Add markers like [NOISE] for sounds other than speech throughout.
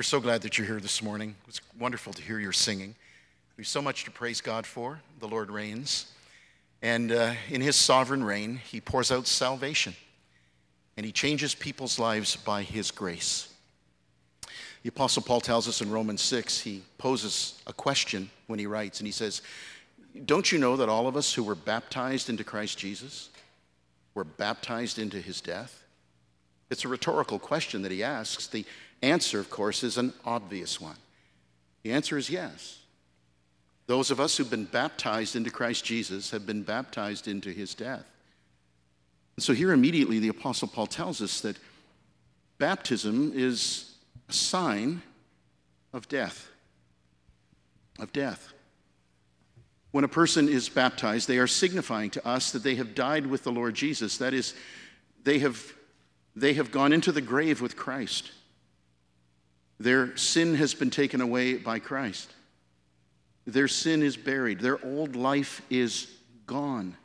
We're so glad that you're here this morning. It's wonderful to hear your singing. We've so much to praise God for. The Lord reigns. And uh, in his sovereign reign, he pours out salvation and he changes people's lives by his grace. The Apostle Paul tells us in Romans 6, he poses a question when he writes, and he says, Don't you know that all of us who were baptized into Christ Jesus were baptized into his death? It's a rhetorical question that he asks. The answer, of course, is an obvious one. The answer is yes. Those of us who've been baptized into Christ Jesus have been baptized into his death. And so here immediately the Apostle Paul tells us that baptism is a sign of death. Of death. When a person is baptized, they are signifying to us that they have died with the Lord Jesus. That is, they have, they have gone into the grave with Christ. Their sin has been taken away by Christ. Their sin is buried. Their old life is gone.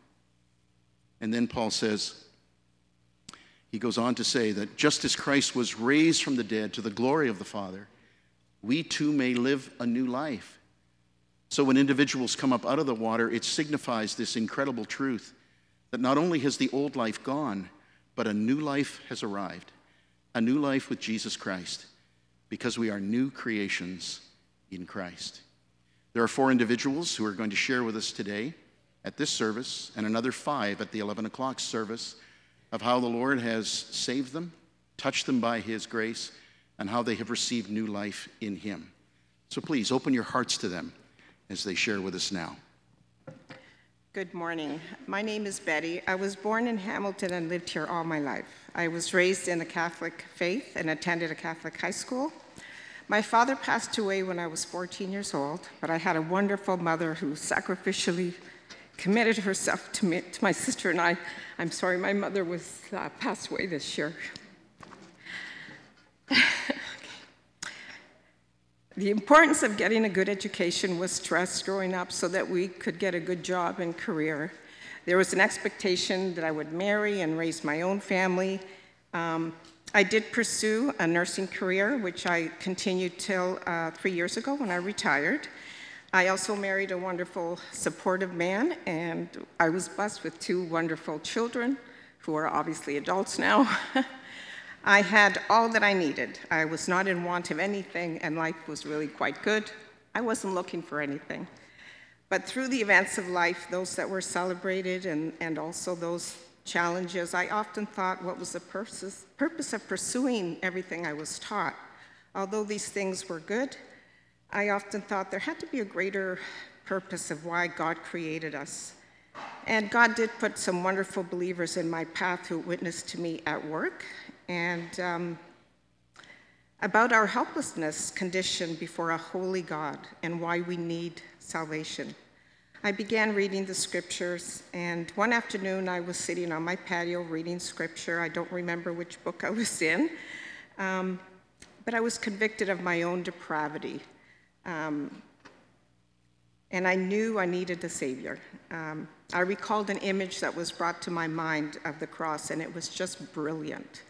And then Paul says, he goes on to say that just as Christ was raised from the dead to the glory of the Father, we too may live a new life. So when individuals come up out of the water, it signifies this incredible truth that not only has the old life gone, but a new life has arrived, a new life with Jesus Christ, because we are new creations in Christ. There are four individuals who are going to share with us today at this service, and another five at the 11 o'clock service, of how the Lord has saved them, touched them by His grace, and how they have received new life in Him. So please open your hearts to them as they share with us now. Good morning. My name is Betty. I was born in Hamilton and lived here all my life. I was raised in the Catholic faith and attended a Catholic high school. My father passed away when I was 14 years old, but I had a wonderful mother who sacrificially committed herself to, me, to my sister and I. I'm sorry, my mother was uh, passed away this year. [LAUGHS] The importance of getting a good education was stressed growing up so that we could get a good job and career. There was an expectation that I would marry and raise my own family. Um, I did pursue a nursing career, which I continued till uh, three years ago when I retired. I also married a wonderful, supportive man, and I was blessed with two wonderful children who are obviously adults now. [LAUGHS] I had all that I needed. I was not in want of anything, and life was really quite good. I wasn't looking for anything. But through the events of life, those that were celebrated and, and also those challenges, I often thought what was the purpose, purpose of pursuing everything I was taught. Although these things were good, I often thought there had to be a greater purpose of why God created us. And God did put some wonderful believers in my path who witnessed to me at work and um, about our helplessness condition before a holy God and why we need salvation. I began reading the scriptures, and one afternoon I was sitting on my patio reading scripture. I don't remember which book I was in, um, but I was convicted of my own depravity. Um, and I knew I needed a Savior. Um, I recalled an image that was brought to my mind of the cross, and it was just brilliant.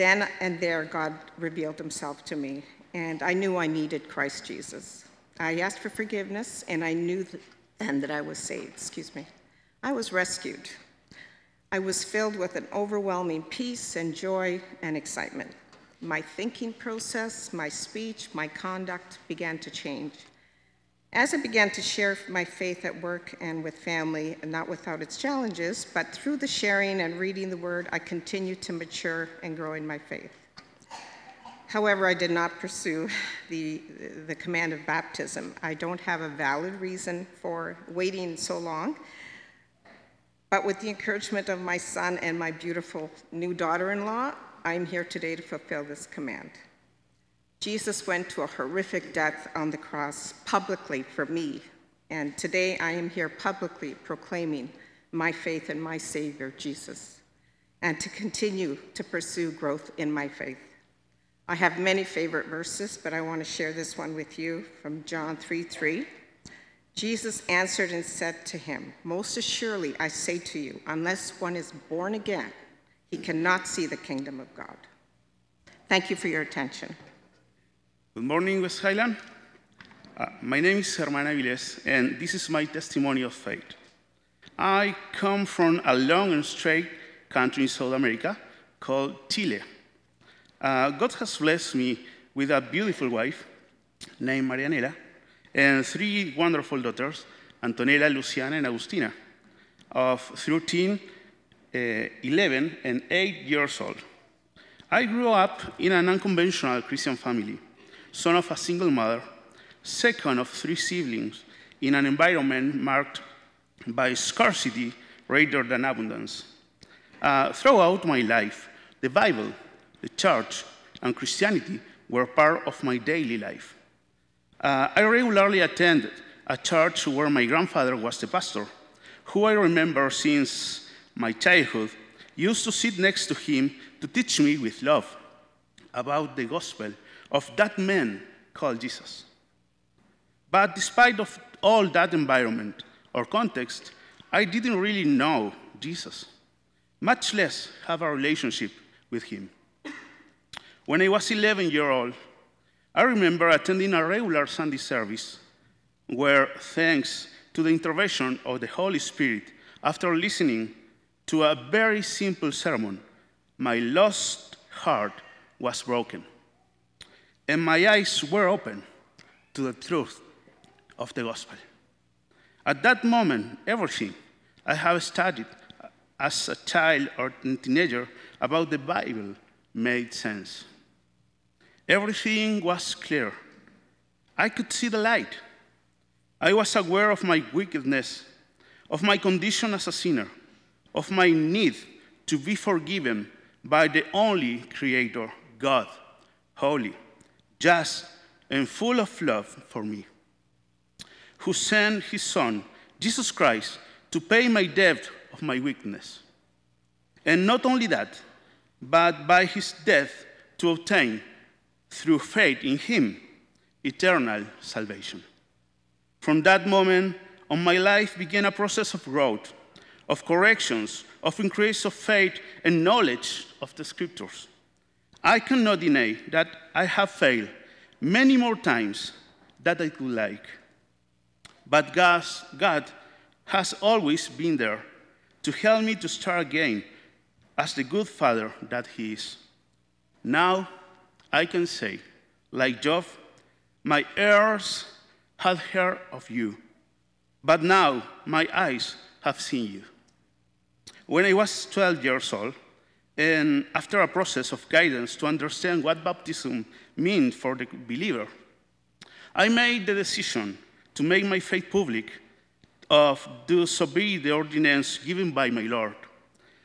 Then and there, God revealed Himself to me, and I knew I needed Christ Jesus. I asked for forgiveness, and I knew then that I was saved. Excuse me. I was rescued. I was filled with an overwhelming peace and joy and excitement. My thinking process, my speech, my conduct began to change. As I began to share my faith at work and with family, and not without its challenges, but through the sharing and reading the word, I continued to mature and grow in my faith. However, I did not pursue the, the command of baptism. I don't have a valid reason for waiting so long. But with the encouragement of my son and my beautiful new daughter in law, I'm here today to fulfill this command. Jesus went to a horrific death on the cross publicly for me, and today I am here publicly proclaiming my faith in my Savior, Jesus, and to continue to pursue growth in my faith. I have many favorite verses, but I want to share this one with you from John 3 3. Jesus answered and said to him, Most assuredly I say to you, unless one is born again, he cannot see the kingdom of God. Thank you for your attention. Good morning, West Highland. Uh, my name is Herman Aviles, and this is my testimony of faith. I come from a long and straight country in South America called Chile. Uh, God has blessed me with a beautiful wife named Marianela and three wonderful daughters, Antonella, Luciana, and Agustina, of 13, uh, 11, and 8 years old. I grew up in an unconventional Christian family, son of a single mother, second of three siblings, in an environment marked by scarcity rather than abundance. Uh, throughout my life, the Bible, the church, and Christianity were part of my daily life. Uh, I regularly attended a church where my grandfather was the pastor, who I remember since my childhood used to sit next to him to teach me with love about the gospel of that man called Jesus. But despite of all that environment or context, I didn't really know Jesus, much less have a relationship with him. When I was 11 years old, I remember attending a regular Sunday service where, thanks to the intervention of the Holy Spirit, after listening to a very simple sermon, my lost heart was broken. And my eyes were open to the truth of the gospel. At that moment, everything I have studied as a child or teenager about the Bible made sense. Everything was clear. I could see the light. I was aware of my wickedness, of my condition as a sinner, of my need to be forgiven by the only Creator, God, holy, just, and full of love for me, who sent His Son, Jesus Christ, to pay my debt of my weakness. And not only that, but by His death to obtain through faith in Him, eternal salvation. From that moment on, my life began a process of growth, of corrections, of increase of faith and knowledge of the Scriptures. I cannot deny that I have failed many more times than I could like. But God has always been there to help me to start again as the good father that He is. Now, I can say, like Job, my ears had heard of you, but now my eyes have seen you. When I was 12 years old, and after a process of guidance to understand what baptism means for the believer, I made the decision to make my faith public of thus obey the ordinance given by my Lord.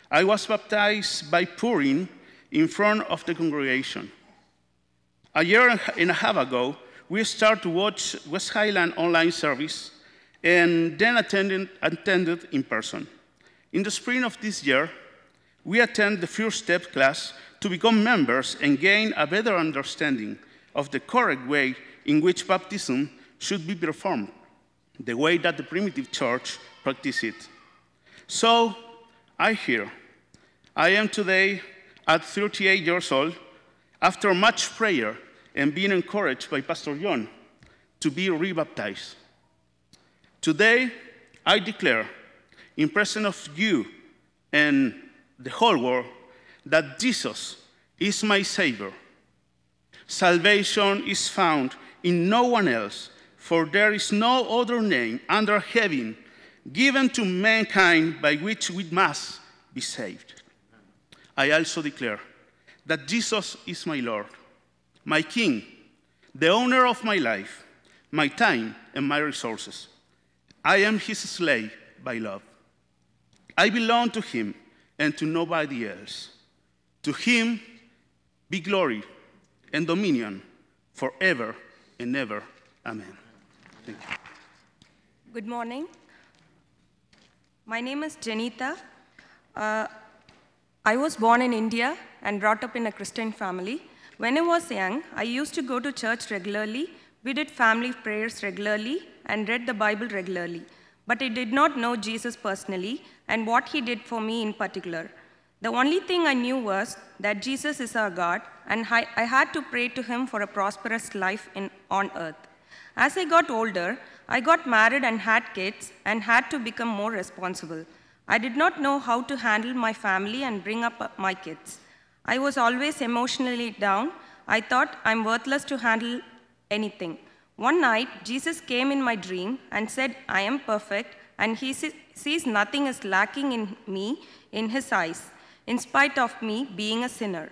I was baptized by pouring in front of the congregation. A year and a half ago, we started to watch West Highland online service and then attended, attended in person. In the spring of this year, we attend the first step class to become members and gain a better understanding of the correct way in which baptism should be performed, the way that the primitive church practiced it. So, I hear, I am today at 38 years old, after much prayer and being encouraged by Pastor John to be rebaptized. Today, I declare, in presence of you and the whole world, that Jesus is my Savior. Salvation is found in no one else, for there is no other name under heaven given to mankind by which we must be saved. I also declare that Jesus is my Lord my king, the owner of my life, my time, and my resources. I am his slave by love. I belong to him and to nobody else. To him be glory and dominion forever and ever. Amen. Thank you. Good morning. My name is Janita. Uh, I was born in India and brought up in a Christian family. When I was young, I used to go to church regularly. We did family prayers regularly and read the Bible regularly. But I did not know Jesus personally and what he did for me in particular. The only thing I knew was that Jesus is our God and I, I had to pray to Him for a prosperous life in, on earth. As I got older, I got married and had kids and had to become more responsible. I did not know how to handle my family and bring up uh, my kids. I was always emotionally down. I thought I'm worthless to handle anything. One night, Jesus came in my dream and said, I am perfect, and he sees nothing is lacking in me in his eyes, in spite of me being a sinner.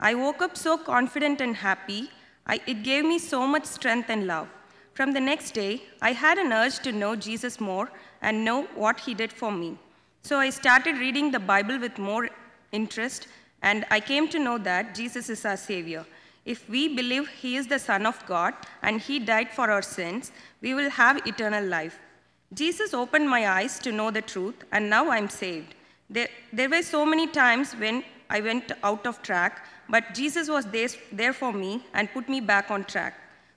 I woke up so confident and happy. I, it gave me so much strength and love. From the next day, I had an urge to know Jesus more and know what he did for me. So I started reading the Bible with more interest, and I came to know that Jesus is our Savior. If we believe He is the Son of God and He died for our sins, we will have eternal life. Jesus opened my eyes to know the truth, and now I'm saved. There, there were so many times when I went out of track, but Jesus was there, there for me and put me back on track.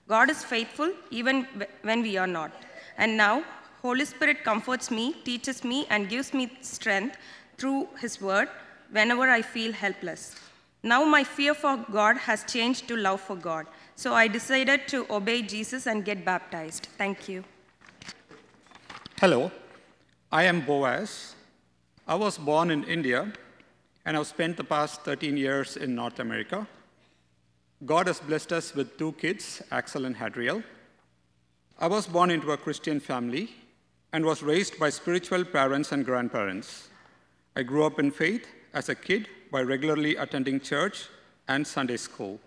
God is faithful even when we are not. And now Holy Spirit comforts me, teaches me, and gives me strength through His Word whenever I feel helpless. Now my fear for God has changed to love for God. So I decided to obey Jesus and get baptized. Thank you. Hello, I am Boaz. I was born in India and I've spent the past 13 years in North America. God has blessed us with two kids, Axel and Hadriel. I was born into a Christian family and was raised by spiritual parents and grandparents. I grew up in faith as a kid by regularly attending church and Sunday school.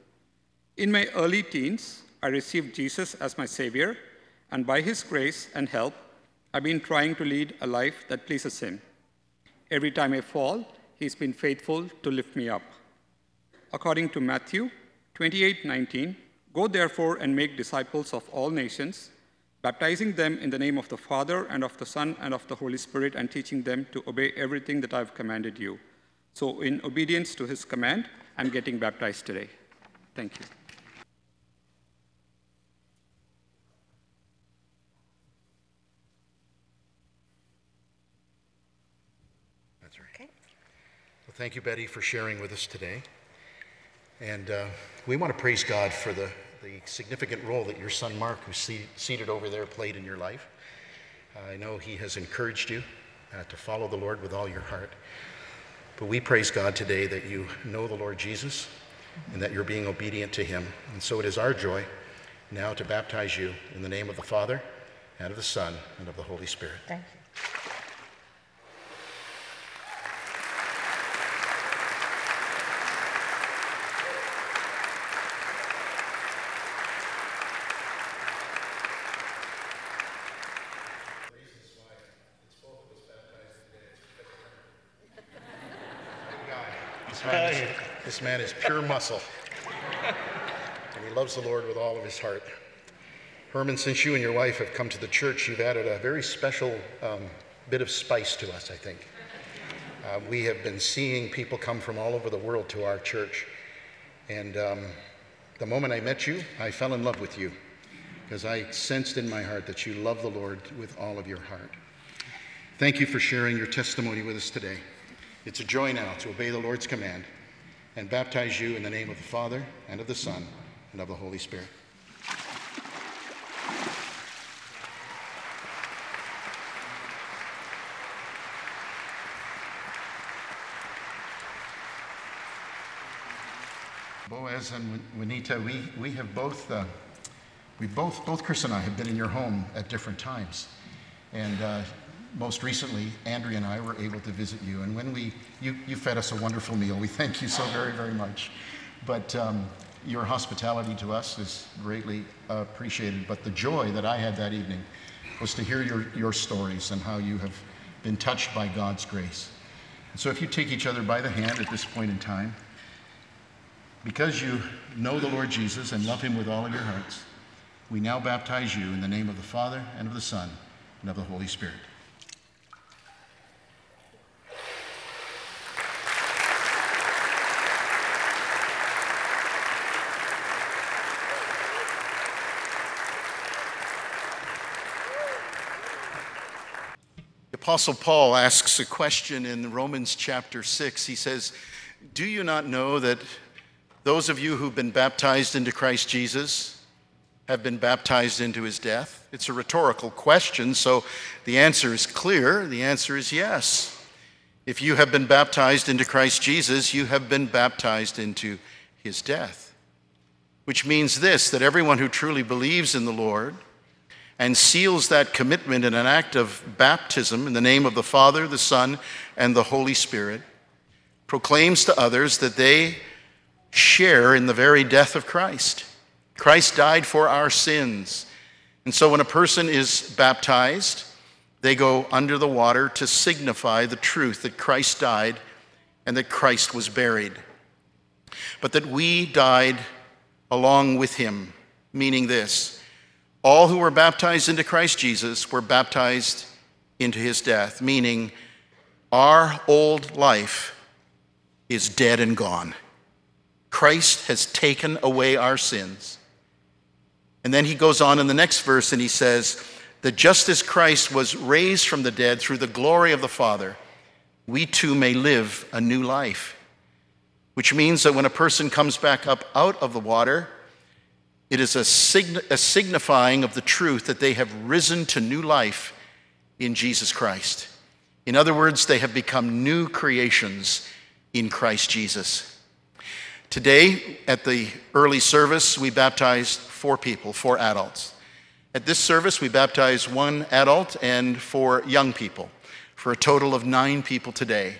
In my early teens, I received Jesus as my Savior, and by His grace and help, I've been trying to lead a life that pleases Him. Every time I fall, He's been faithful to lift me up. According to Matthew 28 19, go therefore and make disciples of all nations baptizing them in the name of the Father and of the Son and of the Holy Spirit, and teaching them to obey everything that I've commanded you. So, in obedience to his command, I'm getting baptized today. Thank you. That's right. Okay. Well, thank you, Betty, for sharing with us today. And uh, we want to praise God for the the significant role that your son Mark, who's seated over there, played in your life. I know he has encouraged you uh, to follow the Lord with all your heart. But we praise God today that you know the Lord Jesus and that you're being obedient to him. And so it is our joy now to baptize you in the name of the Father and of the Son and of the Holy Spirit. Thank you. This man is pure muscle. And he loves the Lord with all of his heart. Herman, since you and your wife have come to the church, you've added a very special um, bit of spice to us, I think. Uh, we have been seeing people come from all over the world to our church. And um, the moment I met you, I fell in love with you because I sensed in my heart that you love the Lord with all of your heart. Thank you for sharing your testimony with us today. It's a joy now to obey the Lord's command and baptize you in the name of the Father and of the Son and of the Holy Spirit. Boaz and Juanita, we, we have both, uh, we both, both Chris and I have been in your home at different times. And uh, most recently, Andrea and I were able to visit you. And when we, you, you fed us a wonderful meal. We thank you so very, very much. But um, your hospitality to us is greatly appreciated. But the joy that I had that evening was to hear your, your stories and how you have been touched by God's grace. And so if you take each other by the hand at this point in time, because you know the Lord Jesus and love him with all of your hearts, we now baptize you in the name of the Father and of the Son and of the Holy Spirit. Apostle Paul asks a question in Romans chapter 6. He says, Do you not know that those of you who've been baptized into Christ Jesus have been baptized into his death? It's a rhetorical question, so the answer is clear. The answer is yes. If you have been baptized into Christ Jesus, you have been baptized into his death. Which means this that everyone who truly believes in the Lord and seals that commitment in an act of baptism in the name of the Father, the Son, and the Holy Spirit proclaims to others that they share in the very death of Christ. Christ died for our sins. And so when a person is baptized, they go under the water to signify the truth that Christ died and that Christ was buried. But that we died along with him, meaning this all who were baptized into Christ Jesus were baptized into his death, meaning our old life is dead and gone. Christ has taken away our sins. And then he goes on in the next verse and he says that just as Christ was raised from the dead through the glory of the Father, we too may live a new life. Which means that when a person comes back up out of the water, it is a, sign- a signifying of the truth that they have risen to new life in Jesus Christ. In other words, they have become new creations in Christ Jesus. Today, at the early service, we baptized four people, four adults. At this service, we baptized one adult and four young people, for a total of nine people today.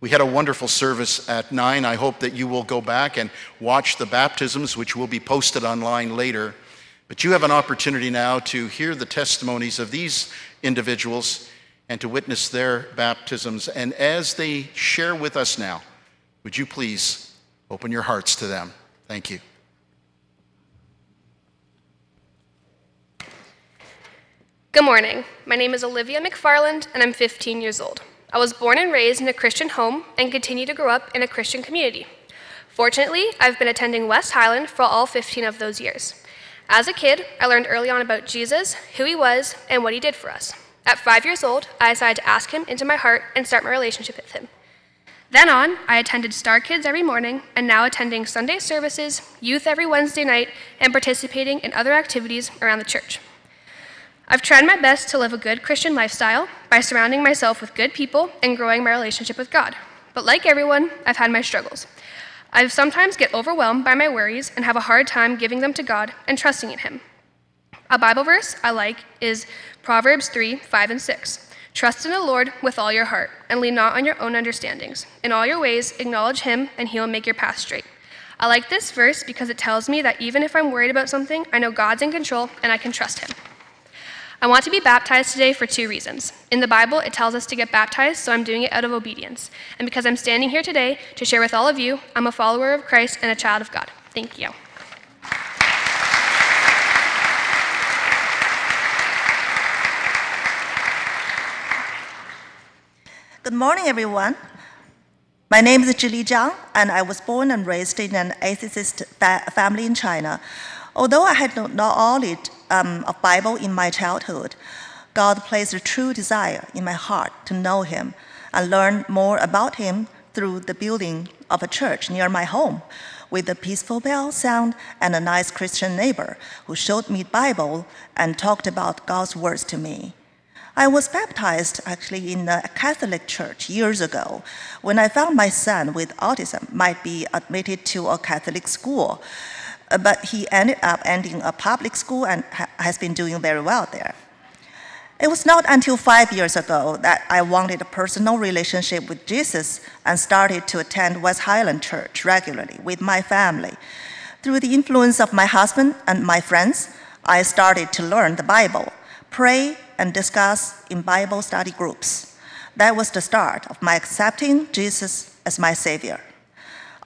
We had a wonderful service at 9. I hope that you will go back and watch the baptisms, which will be posted online later. But you have an opportunity now to hear the testimonies of these individuals and to witness their baptisms. And as they share with us now, would you please open your hearts to them? Thank you. Good morning. My name is Olivia McFarland, and I'm 15 years old. I was born and raised in a Christian home and continue to grow up in a Christian community. Fortunately, I've been attending West Highland for all 15 of those years. As a kid, I learned early on about Jesus, who he was, and what he did for us. At five years old, I decided to ask him into my heart and start my relationship with him. Then on, I attended Star Kids every morning and now attending Sunday services, youth every Wednesday night, and participating in other activities around the church. I've tried my best to live a good Christian lifestyle by surrounding myself with good people and growing my relationship with God. But like everyone, I've had my struggles. I sometimes get overwhelmed by my worries and have a hard time giving them to God and trusting in Him. A Bible verse I like is Proverbs 3 5 and 6. Trust in the Lord with all your heart, and lean not on your own understandings. In all your ways, acknowledge Him, and He will make your path straight. I like this verse because it tells me that even if I'm worried about something, I know God's in control and I can trust Him. I want to be baptized today for two reasons. In the Bible, it tells us to get baptized, so I'm doing it out of obedience. And because I'm standing here today to share with all of you, I'm a follower of Christ and a child of God. Thank you. Good morning, everyone. My name is Zhili Zhang, and I was born and raised in an atheist fa- family in China. Although I had no knowledge um, of Bible in my childhood, God placed a true desire in my heart to know Him and learn more about Him through the building of a church near my home, with a peaceful bell sound and a nice Christian neighbor who showed me Bible and talked about God's words to me. I was baptized actually in a Catholic church years ago when I found my son with autism might be admitted to a Catholic school. Uh, But he ended up ending a public school and ha- has been doing very well there. It was not until five years ago that I wanted a personal relationship with Jesus and started to attend West Highland Church regularly with my family. Through the influence of my husband and my friends, I started to learn the Bible, pray, and discuss in Bible study groups. That was the start of my accepting Jesus as my Savior.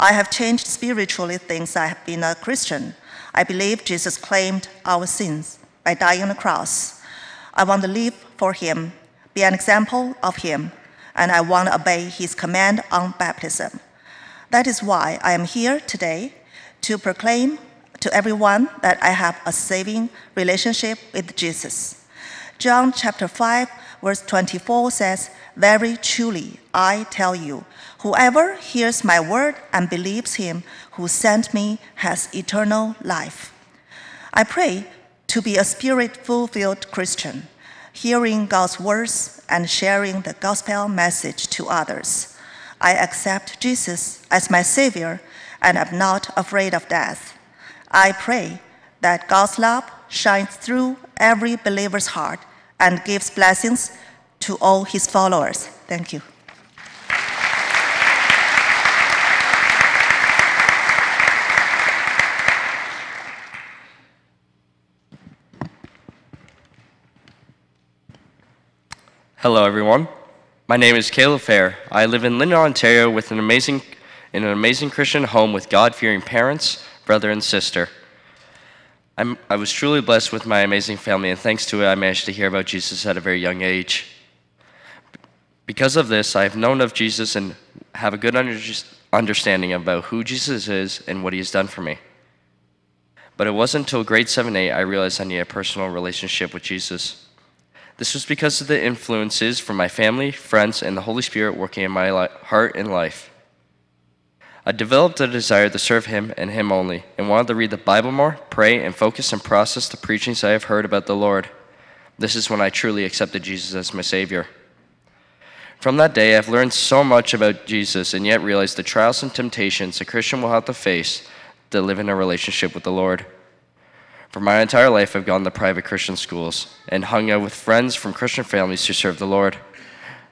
I have changed spiritually since I have been a Christian. I believe Jesus claimed our sins by dying on the cross. I want to live for Him, be an example of Him, and I want to obey His command on baptism. That is why I am here today to proclaim to everyone that I have a saving relationship with Jesus. John chapter 5, verse 24 says, Very truly, I tell you, whoever hears my word and believes him who sent me has eternal life. I pray to be a spirit fulfilled Christian, hearing God's words and sharing the gospel message to others. I accept Jesus as my Savior and am not afraid of death. I pray that God's love shines through every believer's heart and gives blessings to all his followers. Thank you. Hello, everyone. My name is Caleb Fair. I live in Lynden, Ontario, with an amazing, in an amazing Christian home with God-fearing parents, brother, and sister. I'm, I was truly blessed with my amazing family, and thanks to it, I managed to hear about Jesus at a very young age. Because of this, I have known of Jesus and have a good under- understanding about who Jesus is and what he has done for me. But it wasn't until grade 7 8 I realized I needed a personal relationship with Jesus. This was because of the influences from my family, friends, and the Holy Spirit working in my li- heart and life. I developed a desire to serve Him and Him only, and wanted to read the Bible more, pray, and focus and process the preachings I have heard about the Lord. This is when I truly accepted Jesus as my Savior. From that day, I've learned so much about Jesus and yet realized the trials and temptations a Christian will have to face to live in a relationship with the Lord. For my entire life, I've gone to private Christian schools and hung out with friends from Christian families who serve the Lord.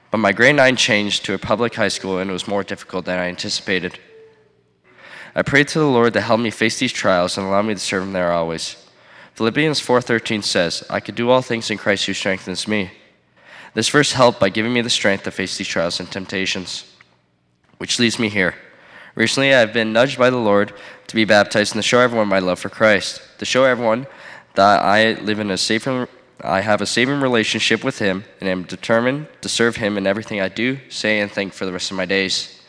But my grade 9 changed to a public high school and it was more difficult than I anticipated. I prayed to the Lord to help me face these trials and allow me to serve him there always. Philippians 4:13 says, "I can do all things in Christ who strengthens me." This verse helped by giving me the strength to face these trials and temptations. Which leads me here. Recently, I've been nudged by the Lord to be baptized and to show everyone my love for Christ, to show everyone that I live in a saving, I have a saving relationship with Him, and am determined to serve Him in everything I do, say, and think for the rest of my days.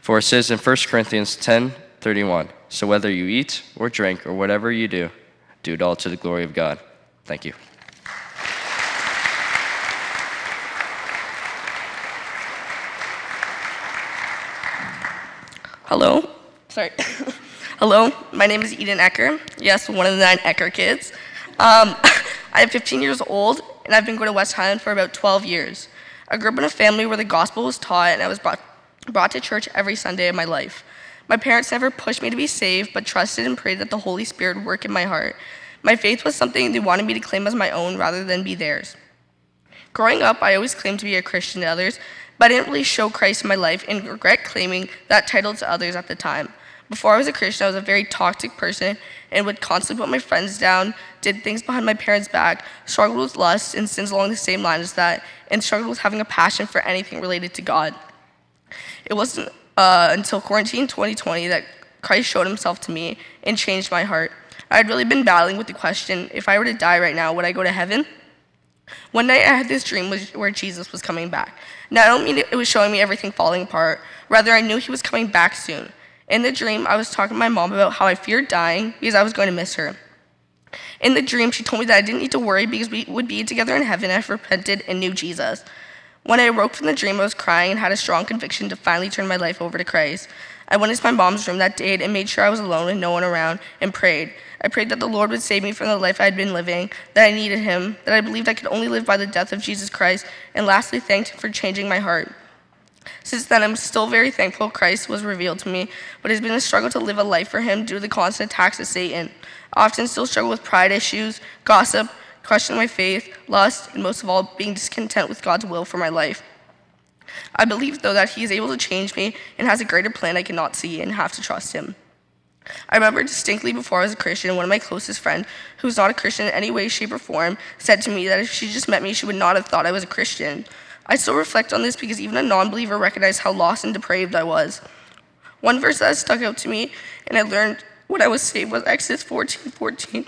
For it says in 1 Corinthians 10:31, "So whether you eat or drink or whatever you do, do it all to the glory of God." Thank you. Hello. Sorry. Hello. My name is Eden Ecker. Yes, one of the nine Ecker kids. Um, [LAUGHS] I am 15 years old, and I've been going to West Highland for about 12 years. I grew up in a family where the gospel was taught, and I was brought, brought to church every Sunday of my life. My parents never pushed me to be saved, but trusted and prayed that the Holy Spirit work in my heart. My faith was something they wanted me to claim as my own rather than be theirs. Growing up, I always claimed to be a Christian to others, but I didn't really show Christ in my life and regret claiming that title to others at the time. Before I was a Christian, I was a very toxic person and would constantly put my friends down, did things behind my parents' back, struggled with lust and sins along the same lines as that, and struggled with having a passion for anything related to God. It wasn't uh, until quarantine 2020 that Christ showed himself to me and changed my heart. I had really been battling with the question if I were to die right now, would I go to heaven? One night I had this dream where Jesus was coming back. Now, I don't mean it was showing me everything falling apart. Rather, I knew he was coming back soon. In the dream, I was talking to my mom about how I feared dying because I was going to miss her. In the dream, she told me that I didn't need to worry because we would be together in heaven if I repented and knew Jesus. When I awoke from the dream, I was crying and had a strong conviction to finally turn my life over to Christ. I went into my mom's room that day and made sure I was alone and no one around and prayed. I prayed that the Lord would save me from the life I had been living, that I needed Him, that I believed I could only live by the death of Jesus Christ, and lastly, thanked Him for changing my heart. Since then, I'm still very thankful Christ was revealed to me, but it's been a struggle to live a life for Him due to the constant attacks of Satan. I often still struggle with pride issues, gossip, questioning my faith, lust, and most of all, being discontent with God's will for my life. I believe, though, that He is able to change me and has a greater plan I cannot see and have to trust Him. I remember distinctly before I was a Christian, one of my closest friends, who was not a Christian in any way, shape, or form, said to me that if she just met me, she would not have thought I was a Christian. I still reflect on this because even a non believer recognized how lost and depraved I was. One verse that stuck out to me, and I learned when I was saved, was Exodus 14 14,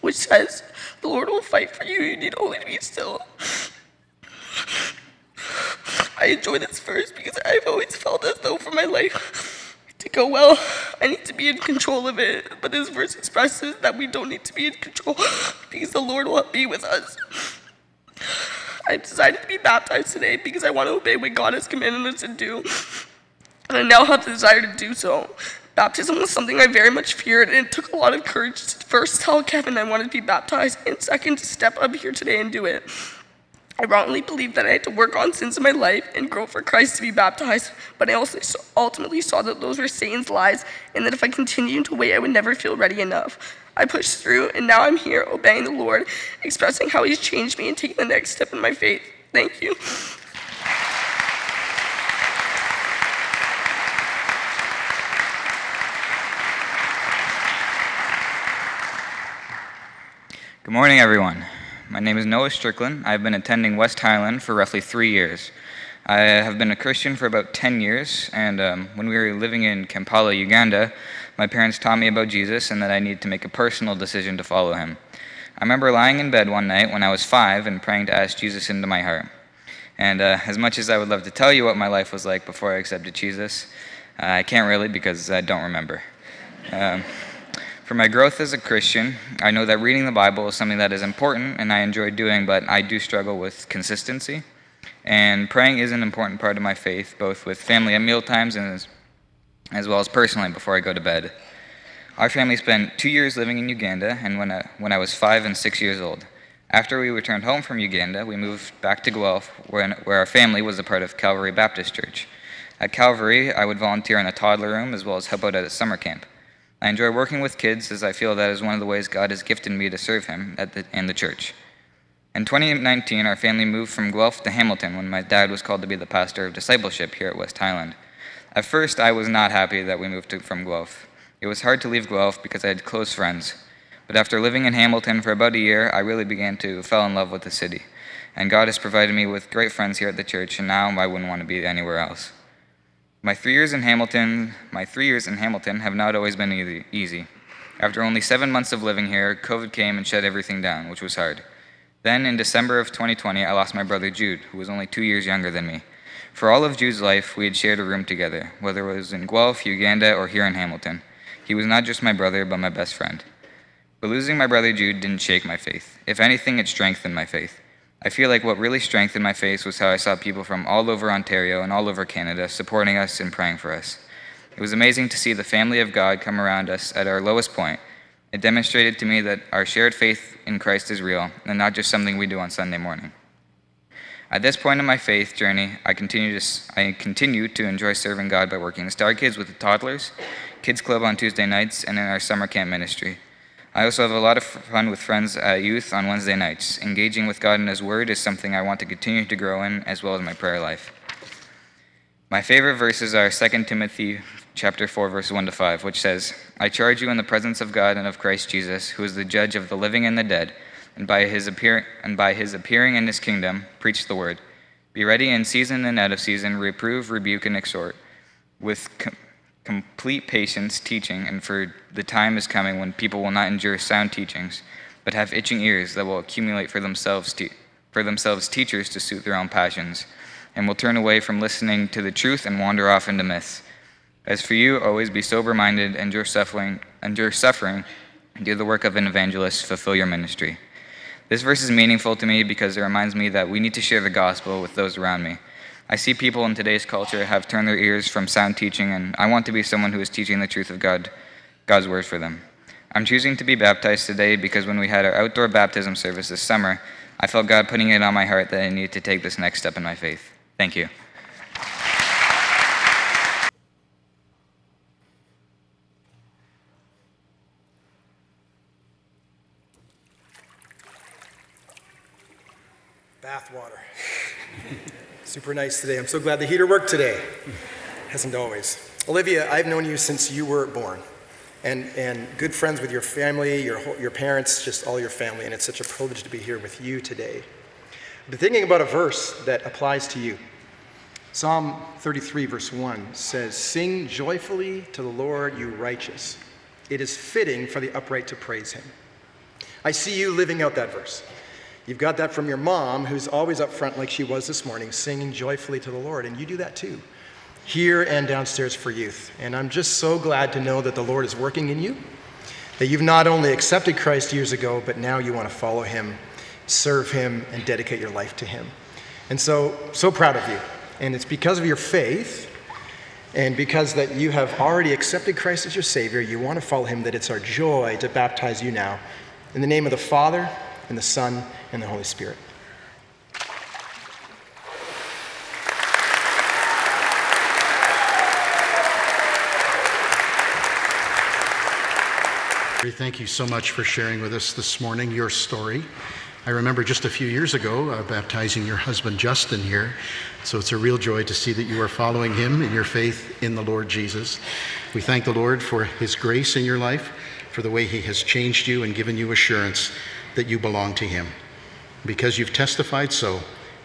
which says, The Lord will fight for you, you need only to be still. [SIGHS] I enjoy this verse because I've always felt as though for my life to go well, I need to be in control of it. But this verse expresses that we don't need to be in control [SIGHS] because the Lord will be with us. [SIGHS] I've decided to be baptized today because I want to obey what God has commanded us to do. And I now have the desire to do so. Baptism was something I very much feared, and it took a lot of courage to first tell Kevin I wanted to be baptized, and second to step up here today and do it. I wrongly believed that I had to work on sins in my life and grow for Christ to be baptized, but I also ultimately saw that those were Satan's lies, and that if I continued to wait, I would never feel ready enough. I pushed through, and now I'm here obeying the Lord, expressing how He's changed me and taking the next step in my faith. Thank you. Good morning, everyone. My name is Noah Strickland. I've been attending West Highland for roughly three years. I have been a Christian for about 10 years, and um, when we were living in Kampala, Uganda, my parents taught me about Jesus and that I needed to make a personal decision to follow him. I remember lying in bed one night when I was five and praying to ask Jesus into my heart. And uh, as much as I would love to tell you what my life was like before I accepted Jesus, uh, I can't really because I don't remember. Um, for my growth as a Christian, I know that reading the Bible is something that is important and I enjoy doing, but I do struggle with consistency. And praying is an important part of my faith, both with family at mealtimes and as, as well as personally before I go to bed. Our family spent two years living in Uganda, and when I, when I was five and six years old. After we returned home from Uganda, we moved back to Guelph, where, where our family was a part of Calvary Baptist Church. At Calvary, I would volunteer in a toddler room as well as help out at a summer camp. I enjoy working with kids as I feel that is one of the ways God has gifted me to serve Him the, in the church. In 2019, our family moved from Guelph to Hamilton when my dad was called to be the pastor of discipleship here at West Highland. At first, I was not happy that we moved to, from Guelph. It was hard to leave Guelph because I had close friends. But after living in Hamilton for about a year, I really began to fall in love with the city. And God has provided me with great friends here at the church, and now I wouldn't want to be anywhere else. My three years in Hamilton, my three years in Hamilton have not always been easy. After only seven months of living here, COVID came and shut everything down, which was hard. Then, in December of 2020, I lost my brother Jude, who was only two years younger than me. For all of Jude's life, we had shared a room together, whether it was in Guelph, Uganda, or here in Hamilton. He was not just my brother, but my best friend. But losing my brother Jude didn't shake my faith. If anything, it strengthened my faith. I feel like what really strengthened my faith was how I saw people from all over Ontario and all over Canada supporting us and praying for us. It was amazing to see the family of God come around us at our lowest point. It demonstrated to me that our shared faith in Christ is real and not just something we do on Sunday morning. At this point in my faith journey, I continue to, I continue to enjoy serving God by working the Star Kids with the toddlers, Kids Club on Tuesday nights, and in our summer camp ministry. I also have a lot of fun with friends at youth on Wednesday nights. Engaging with God in His Word is something I want to continue to grow in, as well as my prayer life. My favorite verses are 2 Timothy chapter 4 verse 1 to 5, which says, "I charge you in the presence of God and of Christ Jesus, who is the judge of the living and the dead, and by his appear and by his appearing in his kingdom, preach the word. Be ready in season and out of season, reprove, rebuke and exhort with complete patience teaching, and for the time is coming when people will not endure sound teachings, but have itching ears that will accumulate for themselves, te- for themselves teachers to suit their own passions, and will turn away from listening to the truth and wander off into myths. As for you, always be sober minded, endure suffering, endure suffering, do the work of an evangelist, fulfill your ministry. This verse is meaningful to me because it reminds me that we need to share the gospel with those around me. I see people in today's culture have turned their ears from sound teaching, and I want to be someone who is teaching the truth of God, God's word for them. I'm choosing to be baptized today because when we had our outdoor baptism service this summer, I felt God putting it on my heart that I needed to take this next step in my faith. Thank you. [LAUGHS] Super nice today. I'm so glad the heater worked today. Hasn't always. Olivia, I've known you since you were born. And, and good friends with your family, your, your parents, just all your family. And it's such a privilege to be here with you today. I've been thinking about a verse that applies to you. Psalm 33, verse 1 says, Sing joyfully to the Lord, you righteous. It is fitting for the upright to praise him. I see you living out that verse. You've got that from your mom, who's always up front, like she was this morning, singing joyfully to the Lord. And you do that too, here and downstairs for youth. And I'm just so glad to know that the Lord is working in you, that you've not only accepted Christ years ago, but now you want to follow him, serve him, and dedicate your life to him. And so, so proud of you. And it's because of your faith And because that you have already accepted Christ as your Savior, you want to follow him, that it's our joy to baptize you now. In the name of the Father, and the Son, and the Holy Spirit. Thank you so much for sharing with us this morning your story. I remember just a few years ago uh, baptizing your husband Justin here. So it's a real joy to see that you are following him in your faith in the Lord Jesus. We thank the Lord for his grace in your life, for the way he has changed you and given you assurance that you belong to him. Because you've testified so,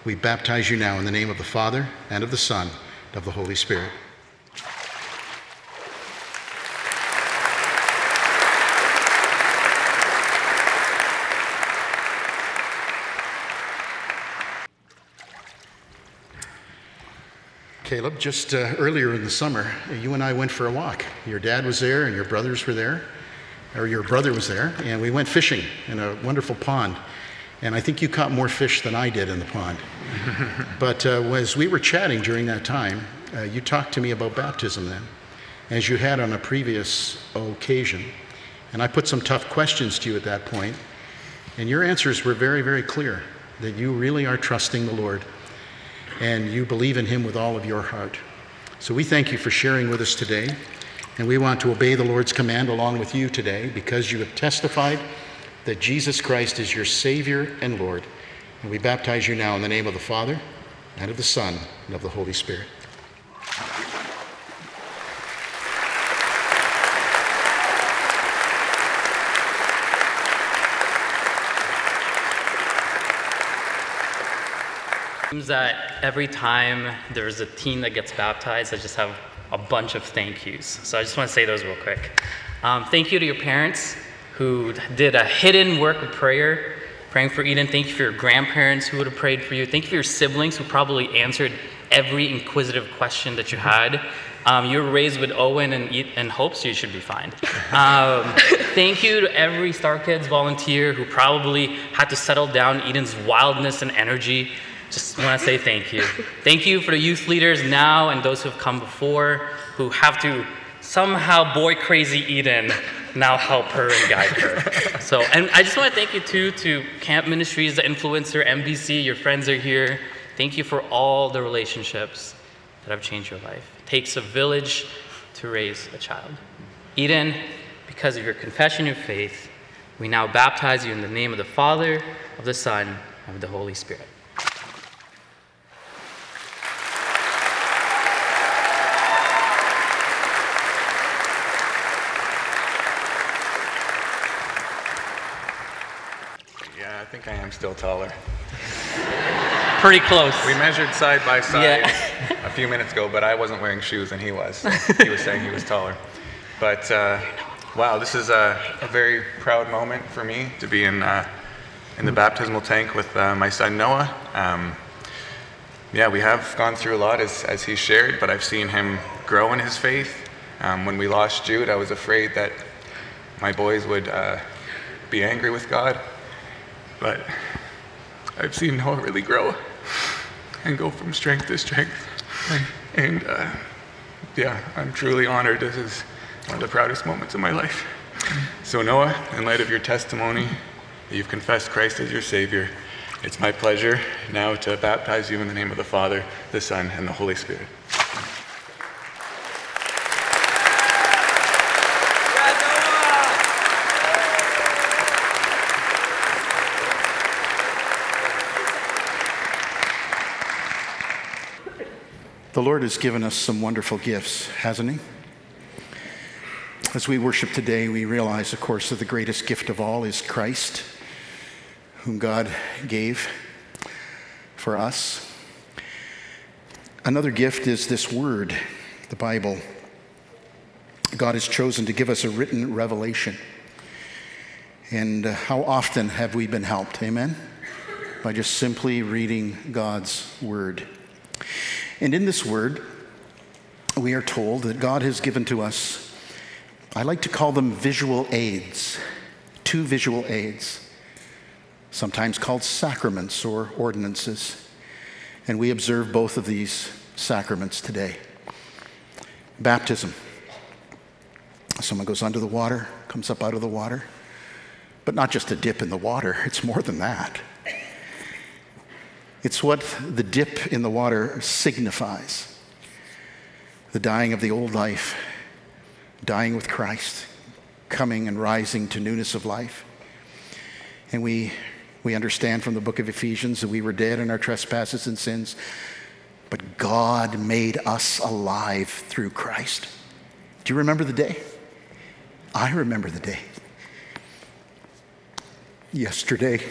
we baptize you now in the name of the Father and of the Son and of the Holy Spirit. Caleb, just uh, earlier in the summer, you and I went for a walk. Your dad was there and your brothers were there, or your brother was there, and we went fishing in a wonderful pond. And I think you caught more fish than I did in the pond. [LAUGHS] but uh, as we were chatting during that time, uh, you talked to me about baptism then, as you had on a previous occasion. And I put some tough questions to you at that point, and your answers were very, very clear that you really are trusting the Lord and you believe in him with all of your heart. So we thank you for sharing with us today, and we want to obey the Lord's command along with you today because you have testified that Jesus Christ is your Savior and Lord. And we baptize you now in the name of the Father, and of the Son, and of the Holy Spirit. seems that every time there's a teen that gets baptized, I just have a bunch of thank yous. So I just want to say those real quick. Um, thank you to your parents who did a hidden work of prayer, praying for Eden. Thank you for your grandparents who would have prayed for you. Thank you for your siblings who probably answered every inquisitive question that you had. Um, you were raised with Owen and, and Hope, so you should be fine. Um, [LAUGHS] thank you to every Star Kids volunteer who probably had to settle down Eden's wildness and energy just want to say thank you. Thank you for the youth leaders now and those who have come before who have to somehow boy crazy Eden now help her and guide her. So, and I just want to thank you too to Camp Ministries, the influencer, MBC, your friends are here. Thank you for all the relationships that have changed your life. It takes a village to raise a child. Eden, because of your confession of faith, we now baptize you in the name of the Father, of the Son, and of the Holy Spirit. think I am still taller. Pretty close. We measured side by side yeah. a few minutes ago, but I wasn't wearing shoes and he was. he was saying he was taller. But uh, wow, this is a, a, very proud moment for me to be in, uh, in the baptismal tank with uh, my son Noah. Um, yeah, we have gone through a lot as, as he shared, but I've seen him grow in his faith. Um, when we lost Jude, I was afraid that my boys would uh, be angry with God but I've seen Noah really grow and go from strength to strength. And uh, yeah, I'm truly honored. This is one of the proudest moments of my life. So, Noah, in light of your testimony, that you've confessed Christ as your Savior, it's my pleasure now to baptize you in the name of the Father, the Son, and the Holy Spirit. The Lord has given us some wonderful gifts, hasn't He? As we worship today, we realize, of course, that the greatest gift of all is Christ, whom God gave for us. Another gift is this word, the Bible. God has chosen to give us a written revelation. And uh, how often have we been helped? Amen? By just simply reading God's word. And in this word, we are told that God has given to us, I like to call them visual aids, two visual aids, sometimes called sacraments or ordinances. And we observe both of these sacraments today. Baptism. Someone goes under the water, comes up out of the water, but not just a dip in the water, it's more than that. It's what the dip in the water signifies the dying of the old life, dying with Christ, coming and rising to newness of life. And we, we understand from the book of Ephesians that we were dead in our trespasses and sins, but God made us alive through Christ. Do you remember the day? I remember the day. Yesterday,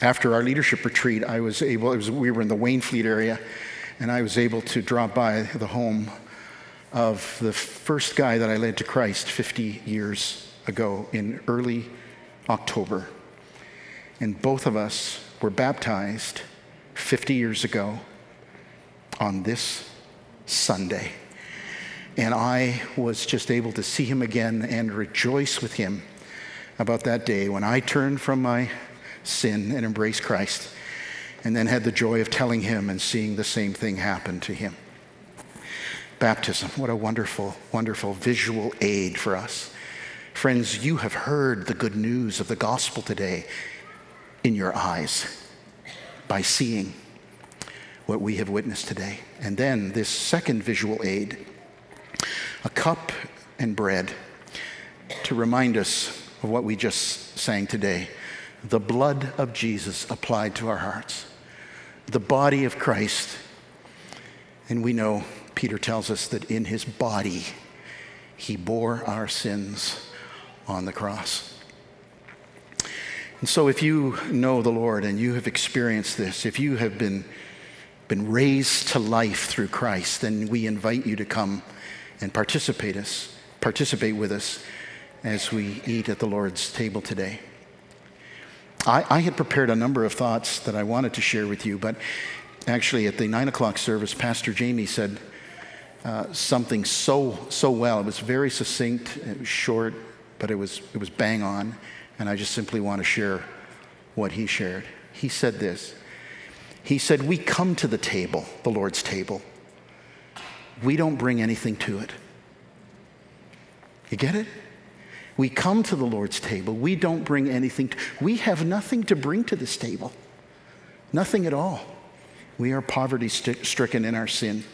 after our leadership retreat, I was able, was, we were in the Wainfleet area, and I was able to drop by the home of the first guy that I led to Christ 50 years ago in early October. And both of us were baptized 50 years ago on this Sunday. And I was just able to see him again and rejoice with him about that day when I turned from my sin and embrace Christ, and then had the joy of telling him and seeing the same thing happen to him. Baptism, what a wonderful, wonderful visual aid for us. Friends, you have heard the good news of the gospel today in your eyes by seeing what we have witnessed today. And then this second visual aid a cup and bread to remind us of what we just sang today the blood of Jesus applied to our hearts, the body of Christ. And we know, Peter tells us that in his body, he bore our sins on the cross. And so, if you know the Lord and you have experienced this, if you have been, been raised to life through Christ, then we invite you to come and participate, us, participate with us as we eat at the Lord's table today. I, I had prepared a number of thoughts that I wanted to share with you, but actually at the nine o'clock service, Pastor Jamie said uh, something so so well. It was very succinct, it was short, but it was it was bang on, and I just simply want to share what he shared. He said this. He said, "We come to the table, the Lord's table. We don't bring anything to it. You get it? We come to the Lord's table. We don't bring anything. To, we have nothing to bring to this table. Nothing at all. We are poverty st- stricken in our sin.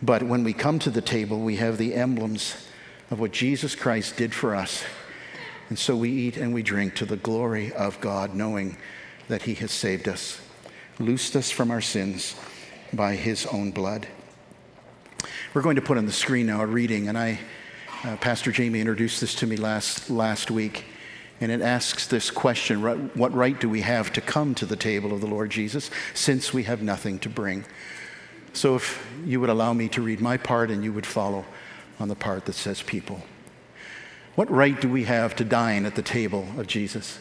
But when we come to the table, we have the emblems of what Jesus Christ did for us. And so we eat and we drink to the glory of God, knowing that He has saved us, loosed us from our sins by His own blood. We're going to put on the screen now a reading, and I uh, Pastor Jamie introduced this to me last, last week, and it asks this question What right do we have to come to the table of the Lord Jesus since we have nothing to bring? So, if you would allow me to read my part and you would follow on the part that says people. What right do we have to dine at the table of Jesus?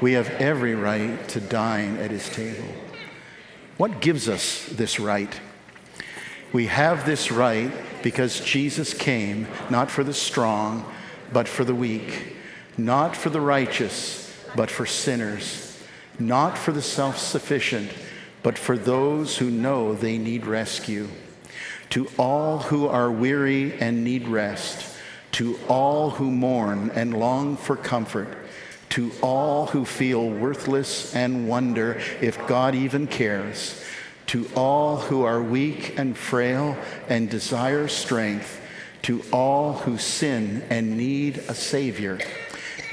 We have every right to dine at his table. What gives us this right? We have this right because Jesus came not for the strong, but for the weak, not for the righteous, but for sinners, not for the self sufficient, but for those who know they need rescue. To all who are weary and need rest, to all who mourn and long for comfort, to all who feel worthless and wonder if God even cares to all who are weak and frail and desire strength, to all who sin and need a Savior,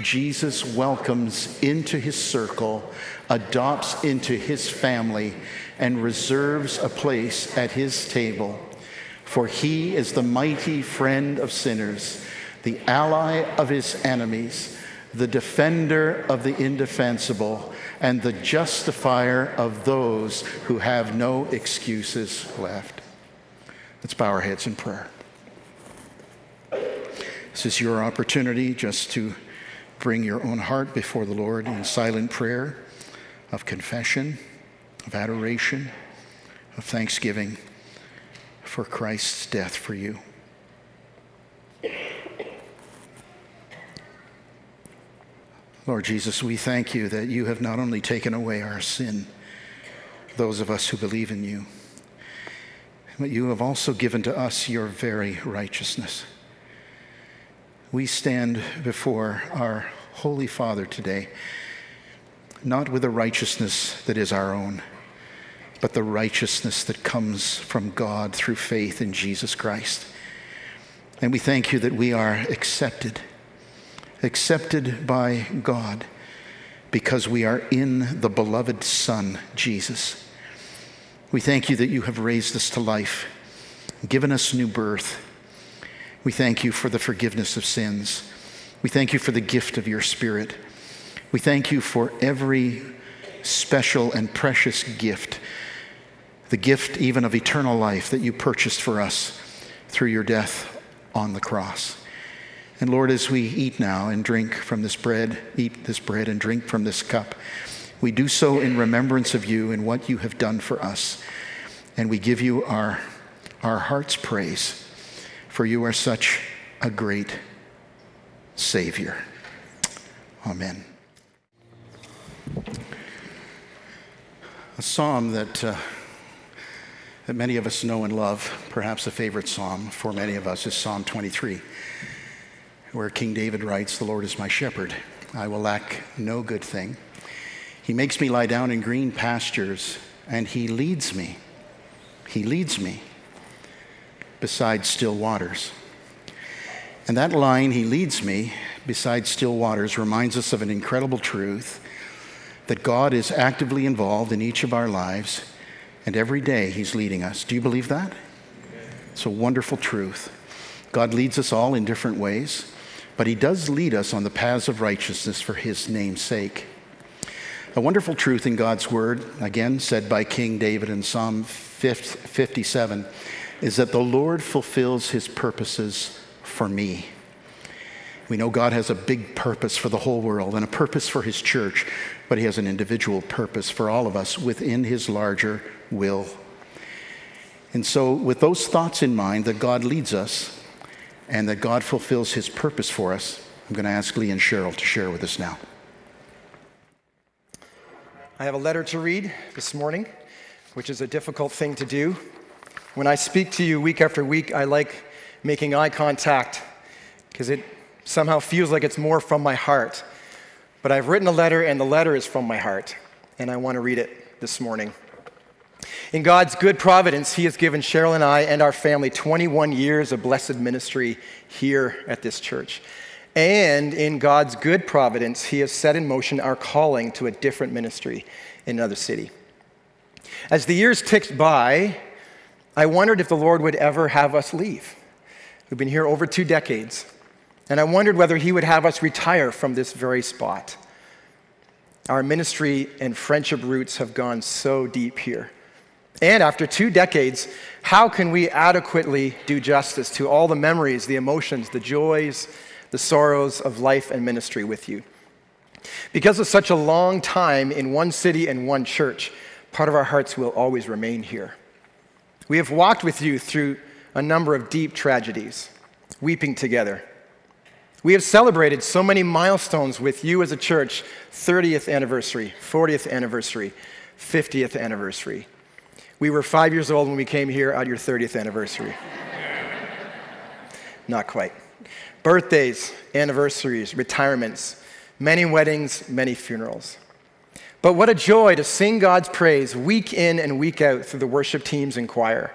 Jesus welcomes into his circle, adopts into his family, and reserves a place at his table. For he is the mighty friend of sinners, the ally of his enemies, the defender of the indefensible and the justifier of those who have no excuses left. Let's bow our heads in prayer. This is your opportunity just to bring your own heart before the Lord in silent prayer of confession, of adoration, of thanksgiving for Christ's death for you. Lord Jesus, we thank you that you have not only taken away our sin, those of us who believe in you, but you have also given to us your very righteousness. We stand before our Holy Father today, not with a righteousness that is our own, but the righteousness that comes from God through faith in Jesus Christ. And we thank you that we are accepted, accepted by God because we are in the beloved Son, Jesus. We thank you that you have raised us to life, given us new birth. We thank you for the forgiveness of sins. We thank you for the gift of your Spirit. We thank you for every special and precious gift, the gift even of eternal life that you purchased for us through your death on the cross. And Lord, as we eat now and drink from this bread, eat this bread and drink from this cup, we do so in remembrance of you and what you have done for us. And we give you our, our heart's praise, for you are such a great Savior. Amen. A psalm that, uh, that many of us know and love, perhaps a favorite psalm for many of us, is Psalm 23 where King David writes, The Lord is my shepherd. I will lack no good thing. He makes me lie down in green pastures, and he leads me. He leads me beside still waters. And that line, He leads me beside still waters, reminds us of an incredible truth that God is actively involved in each of our lives, and every day He's leading us. Do you believe that? It's a wonderful truth. God leads us all in different ways but he does lead us on the paths of righteousness for his name's sake. A wonderful truth in God's word, again said by King David in Psalm 57, is that the Lord fulfills his purposes for me. We know God has a big purpose for the whole world and a purpose for his church, but he has an individual purpose for all of us within his larger will. And so, with those thoughts in mind, that God leads us, and that God fulfills his purpose for us, I'm going to ask Lee and Cheryl to share with us now. I have a letter to read this morning, which is a difficult thing to do. When I speak to you week after week, I like making eye contact because it somehow feels like it's more from my heart. But I've written a letter, and the letter is from my heart, and I want to read it this morning. In God's good providence, He has given Cheryl and I and our family 21 years of blessed ministry here at this church. And in God's good providence, He has set in motion our calling to a different ministry in another city. As the years ticked by, I wondered if the Lord would ever have us leave. We've been here over two decades, and I wondered whether He would have us retire from this very spot. Our ministry and friendship roots have gone so deep here. And after two decades, how can we adequately do justice to all the memories, the emotions, the joys, the sorrows of life and ministry with you? Because of such a long time in one city and one church, part of our hearts will always remain here. We have walked with you through a number of deep tragedies, weeping together. We have celebrated so many milestones with you as a church 30th anniversary, 40th anniversary, 50th anniversary. We were five years old when we came here at your 30th anniversary. Not quite. Birthdays, anniversaries, retirements, many weddings, many funerals. But what a joy to sing God's praise week in and week out through the worship teams and choir.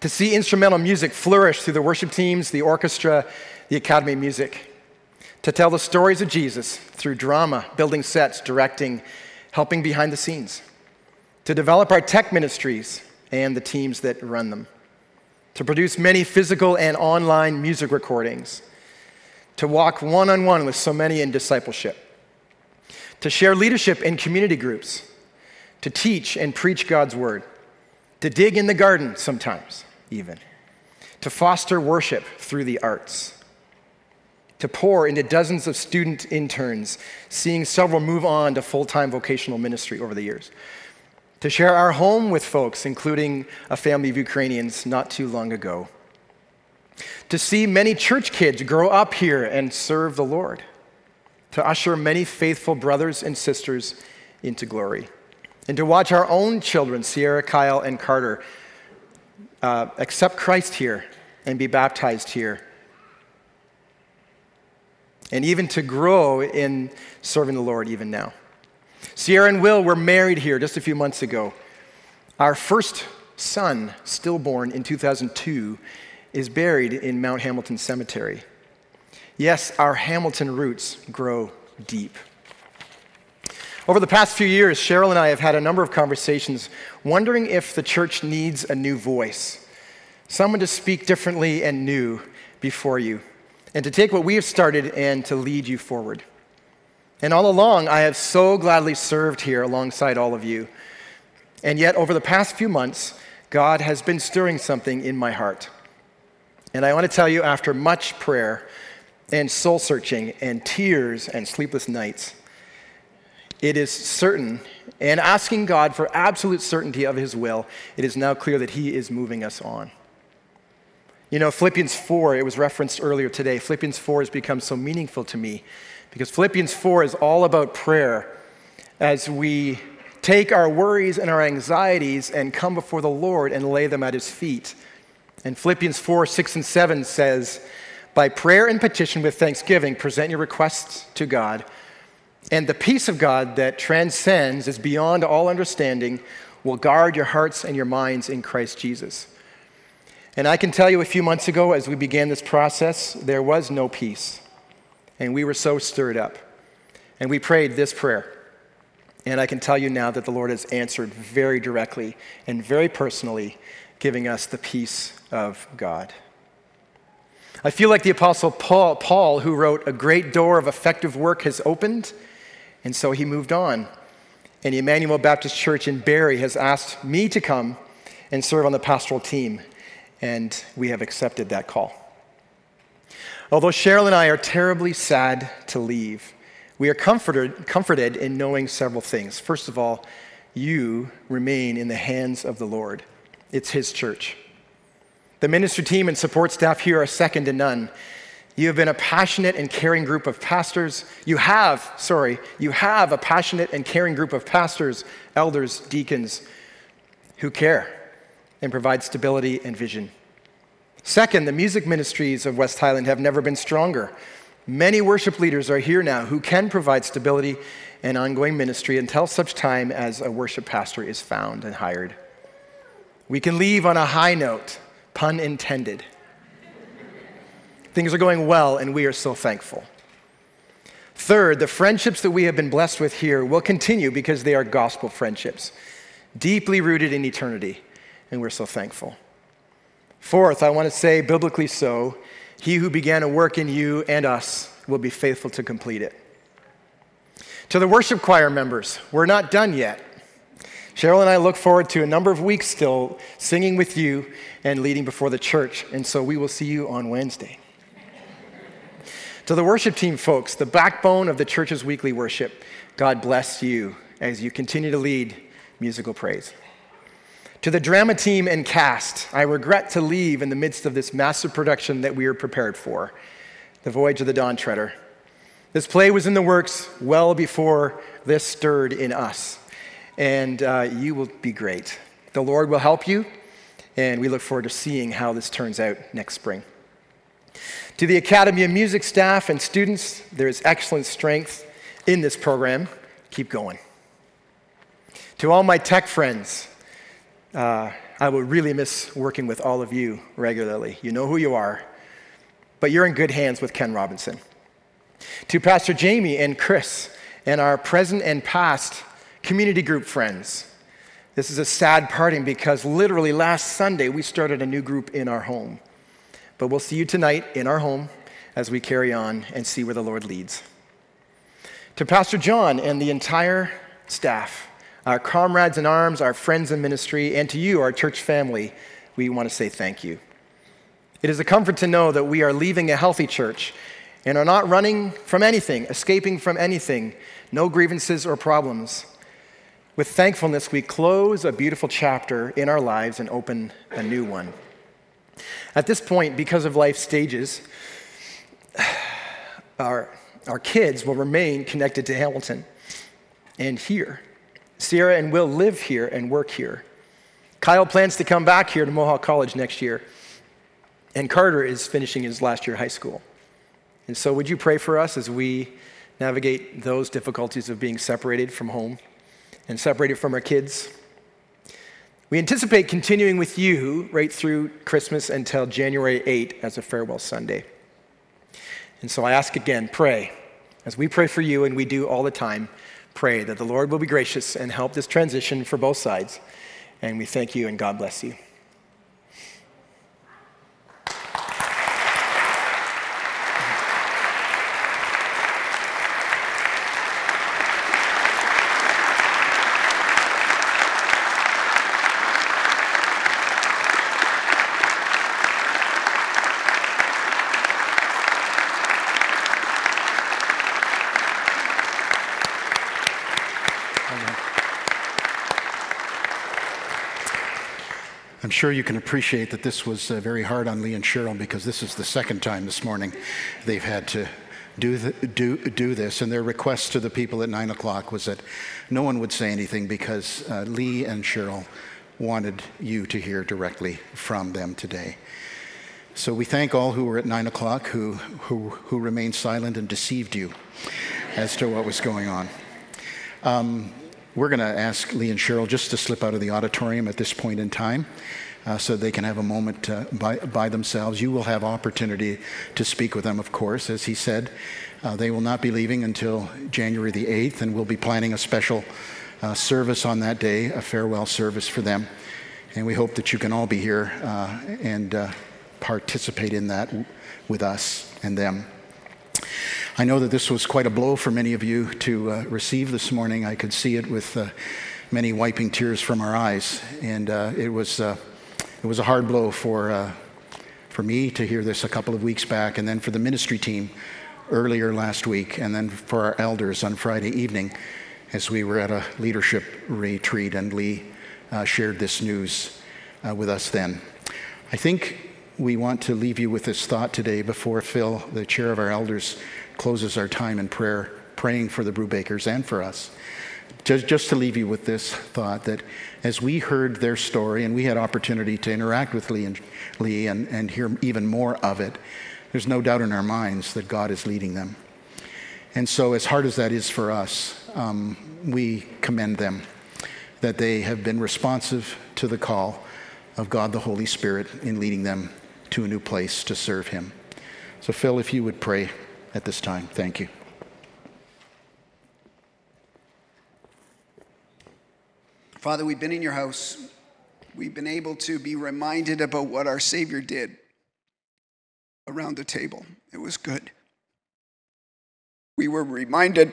To see instrumental music flourish through the worship teams, the orchestra, the Academy of Music. To tell the stories of Jesus through drama, building sets, directing, helping behind the scenes to develop our tech ministries and the teams that run them, to produce many physical and online music recordings, to walk one on one with so many in discipleship, to share leadership in community groups, to teach and preach God's word, to dig in the garden sometimes, even, to foster worship through the arts, to pour into dozens of student interns, seeing several move on to full time vocational ministry over the years to share our home with folks, including a family of Ukrainians not too long ago, to see many church kids grow up here and serve the Lord, to usher many faithful brothers and sisters into glory, and to watch our own children, Sierra, Kyle, and Carter, uh, accept Christ here and be baptized here. And even to grow in serving the Lord even now. Sierra and Will were married here just a few months ago. Our first son, stillborn in 2002, is buried in Mount Hamilton Cemetery. Yes, our Hamilton roots grow deep. Over the past few years, Cheryl and I have had a number of conversations wondering if the church needs a new voice, someone to speak differently and new before you, and to take what we have started and to lead you forward. And all along, I have so gladly served here alongside all of you. And yet, over the past few months, God has been stirring something in my heart. And I want to tell you, after much prayer and soul searching and tears and sleepless nights, it is certain, and asking God for absolute certainty of His will, it is now clear that He is moving us on. You know, Philippians 4, it was referenced earlier today. Philippians 4 has become so meaningful to me because Philippians 4 is all about prayer as we take our worries and our anxieties and come before the Lord and lay them at His feet. And Philippians 4, 6, and 7 says, By prayer and petition with thanksgiving, present your requests to God. And the peace of God that transcends, is beyond all understanding, will guard your hearts and your minds in Christ Jesus. And I can tell you a few months ago, as we began this process, there was no peace. And we were so stirred up. And we prayed this prayer. And I can tell you now that the Lord has answered very directly and very personally, giving us the peace of God. I feel like the Apostle Paul, Paul, who wrote, A great door of effective work has opened and so he moved on. And the Emmanuel Baptist Church in Barrie has asked me to come and serve on the pastoral team. And we have accepted that call. Although Cheryl and I are terribly sad to leave, we are comforted, comforted in knowing several things. First of all, you remain in the hands of the Lord, it's His church. The ministry team and support staff here are second to none. You have been a passionate and caring group of pastors. You have, sorry, you have a passionate and caring group of pastors, elders, deacons who care and provide stability and vision. Second, the music ministries of West Highland have never been stronger. Many worship leaders are here now who can provide stability and ongoing ministry until such time as a worship pastor is found and hired. We can leave on a high note, pun intended. Things are going well, and we are so thankful. Third, the friendships that we have been blessed with here will continue because they are gospel friendships, deeply rooted in eternity, and we're so thankful. Fourth, I want to say, biblically so, he who began a work in you and us will be faithful to complete it. To the worship choir members, we're not done yet. Cheryl and I look forward to a number of weeks still singing with you and leading before the church, and so we will see you on Wednesday. To the worship team folks, the backbone of the church's weekly worship, God bless you as you continue to lead musical praise. To the drama team and cast, I regret to leave in the midst of this massive production that we are prepared for The Voyage of the Dawn Treader. This play was in the works well before this stirred in us, and uh, you will be great. The Lord will help you, and we look forward to seeing how this turns out next spring. To the Academy of Music staff and students, there is excellent strength in this program. Keep going. To all my tech friends, uh, I will really miss working with all of you regularly. You know who you are, but you're in good hands with Ken Robinson. To Pastor Jamie and Chris and our present and past community group friends, this is a sad parting because literally last Sunday we started a new group in our home. But we'll see you tonight in our home as we carry on and see where the Lord leads. To Pastor John and the entire staff, our comrades in arms, our friends in ministry, and to you, our church family, we want to say thank you. It is a comfort to know that we are leaving a healthy church and are not running from anything, escaping from anything, no grievances or problems. With thankfulness, we close a beautiful chapter in our lives and open a new one. At this point, because of life stages, [SIGHS] our, our kids will remain connected to Hamilton and here. Sierra and Will live here and work here. Kyle plans to come back here to Mohawk College next year. And Carter is finishing his last year of high school. And so, would you pray for us as we navigate those difficulties of being separated from home and separated from our kids? We anticipate continuing with you right through Christmas until January 8 as a farewell Sunday. And so I ask again, pray. As we pray for you, and we do all the time, pray that the Lord will be gracious and help this transition for both sides. And we thank you, and God bless you. Sure you can appreciate that this was uh, very hard on Lee and Cheryl because this is the second time this morning they've had to do, the, do, do this. And their request to the people at 9 o'clock was that no one would say anything because uh, Lee and Cheryl wanted you to hear directly from them today. So we thank all who were at 9 o'clock who, who, who remained silent and deceived you as to what was going on. Um, we're going to ask Lee and Cheryl just to slip out of the auditorium at this point in time. Uh, so they can have a moment uh, by, by, themselves. You will have opportunity to speak with them, of course. As he said, uh, they will not be leaving until January the 8th, and we'll be planning a special uh, service on that day, a farewell service for them. And we hope that you can all be here uh, and uh, participate in that with us and them. I know that this was quite a blow for many of you to uh, receive this morning. I could see it with uh, many wiping tears from our eyes, and uh, it was uh, it was a hard blow for uh, for me to hear this a couple of weeks back, and then for the ministry team earlier last week, and then for our elders on Friday evening as we were at a leadership retreat, and Lee uh, shared this news with us then. I think we want to leave you with this thought today before Phil, the chair of our elders, closes our time in prayer, praying for the Brewbakers and for us. Just, just to leave you with this thought that as we heard their story and we had opportunity to interact with Lee and, Lee and, and hear even more of it, there's no doubt in our minds that God is leading them. And so, as hard as that is for us, um, we commend them that they have been responsive to the call of God the Holy Spirit in leading them to a new place to serve Him. So, Phil, if you would pray at this time. Thank you. Father, we've been in your house. We've been able to be reminded about what our Savior did around the table. It was good. We were reminded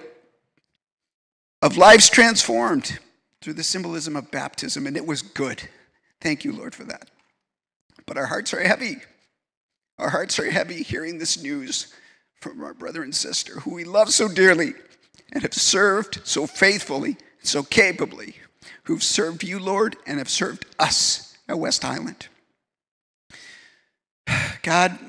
of lives transformed through the symbolism of baptism, and it was good. Thank you, Lord, for that. But our hearts are heavy. Our hearts are heavy hearing this news from our brother and sister who we love so dearly and have served so faithfully, so capably, who've served you, Lord, and have served us at West Highland. [SIGHS] God,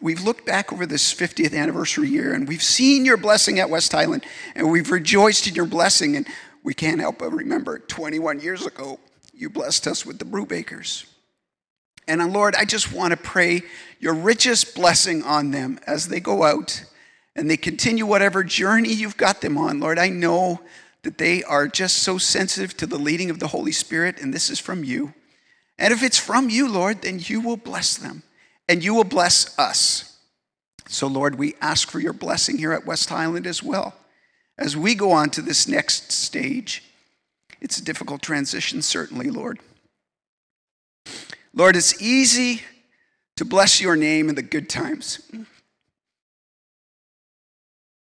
we've looked back over this 50th anniversary year and we've seen your blessing at West Highland and we've rejoiced in your blessing. And we can't help but remember 21 years ago, you blessed us with the Brewbakers. And uh, Lord, I just want to pray your richest blessing on them as they go out and they continue whatever journey you've got them on. Lord, I know that they are just so sensitive to the leading of the Holy Spirit, and this is from you. And if it's from you, Lord, then you will bless them and you will bless us. So, Lord, we ask for your blessing here at West Highland as well. As we go on to this next stage, it's a difficult transition, certainly, Lord. Lord, it's easy to bless your name in the good times,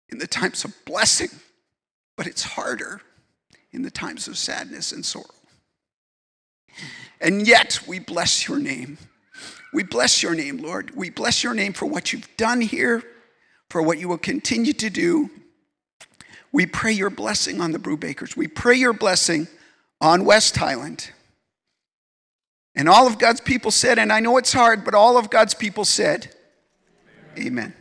in the times of blessing, but it's harder in the times of sadness and sorrow. And yet, we bless your name. We bless your name, Lord. We bless your name for what you've done here, for what you will continue to do. We pray your blessing on the Brewbakers. We pray your blessing on West Highland. And all of God's people said, and I know it's hard, but all of God's people said, Amen. Amen.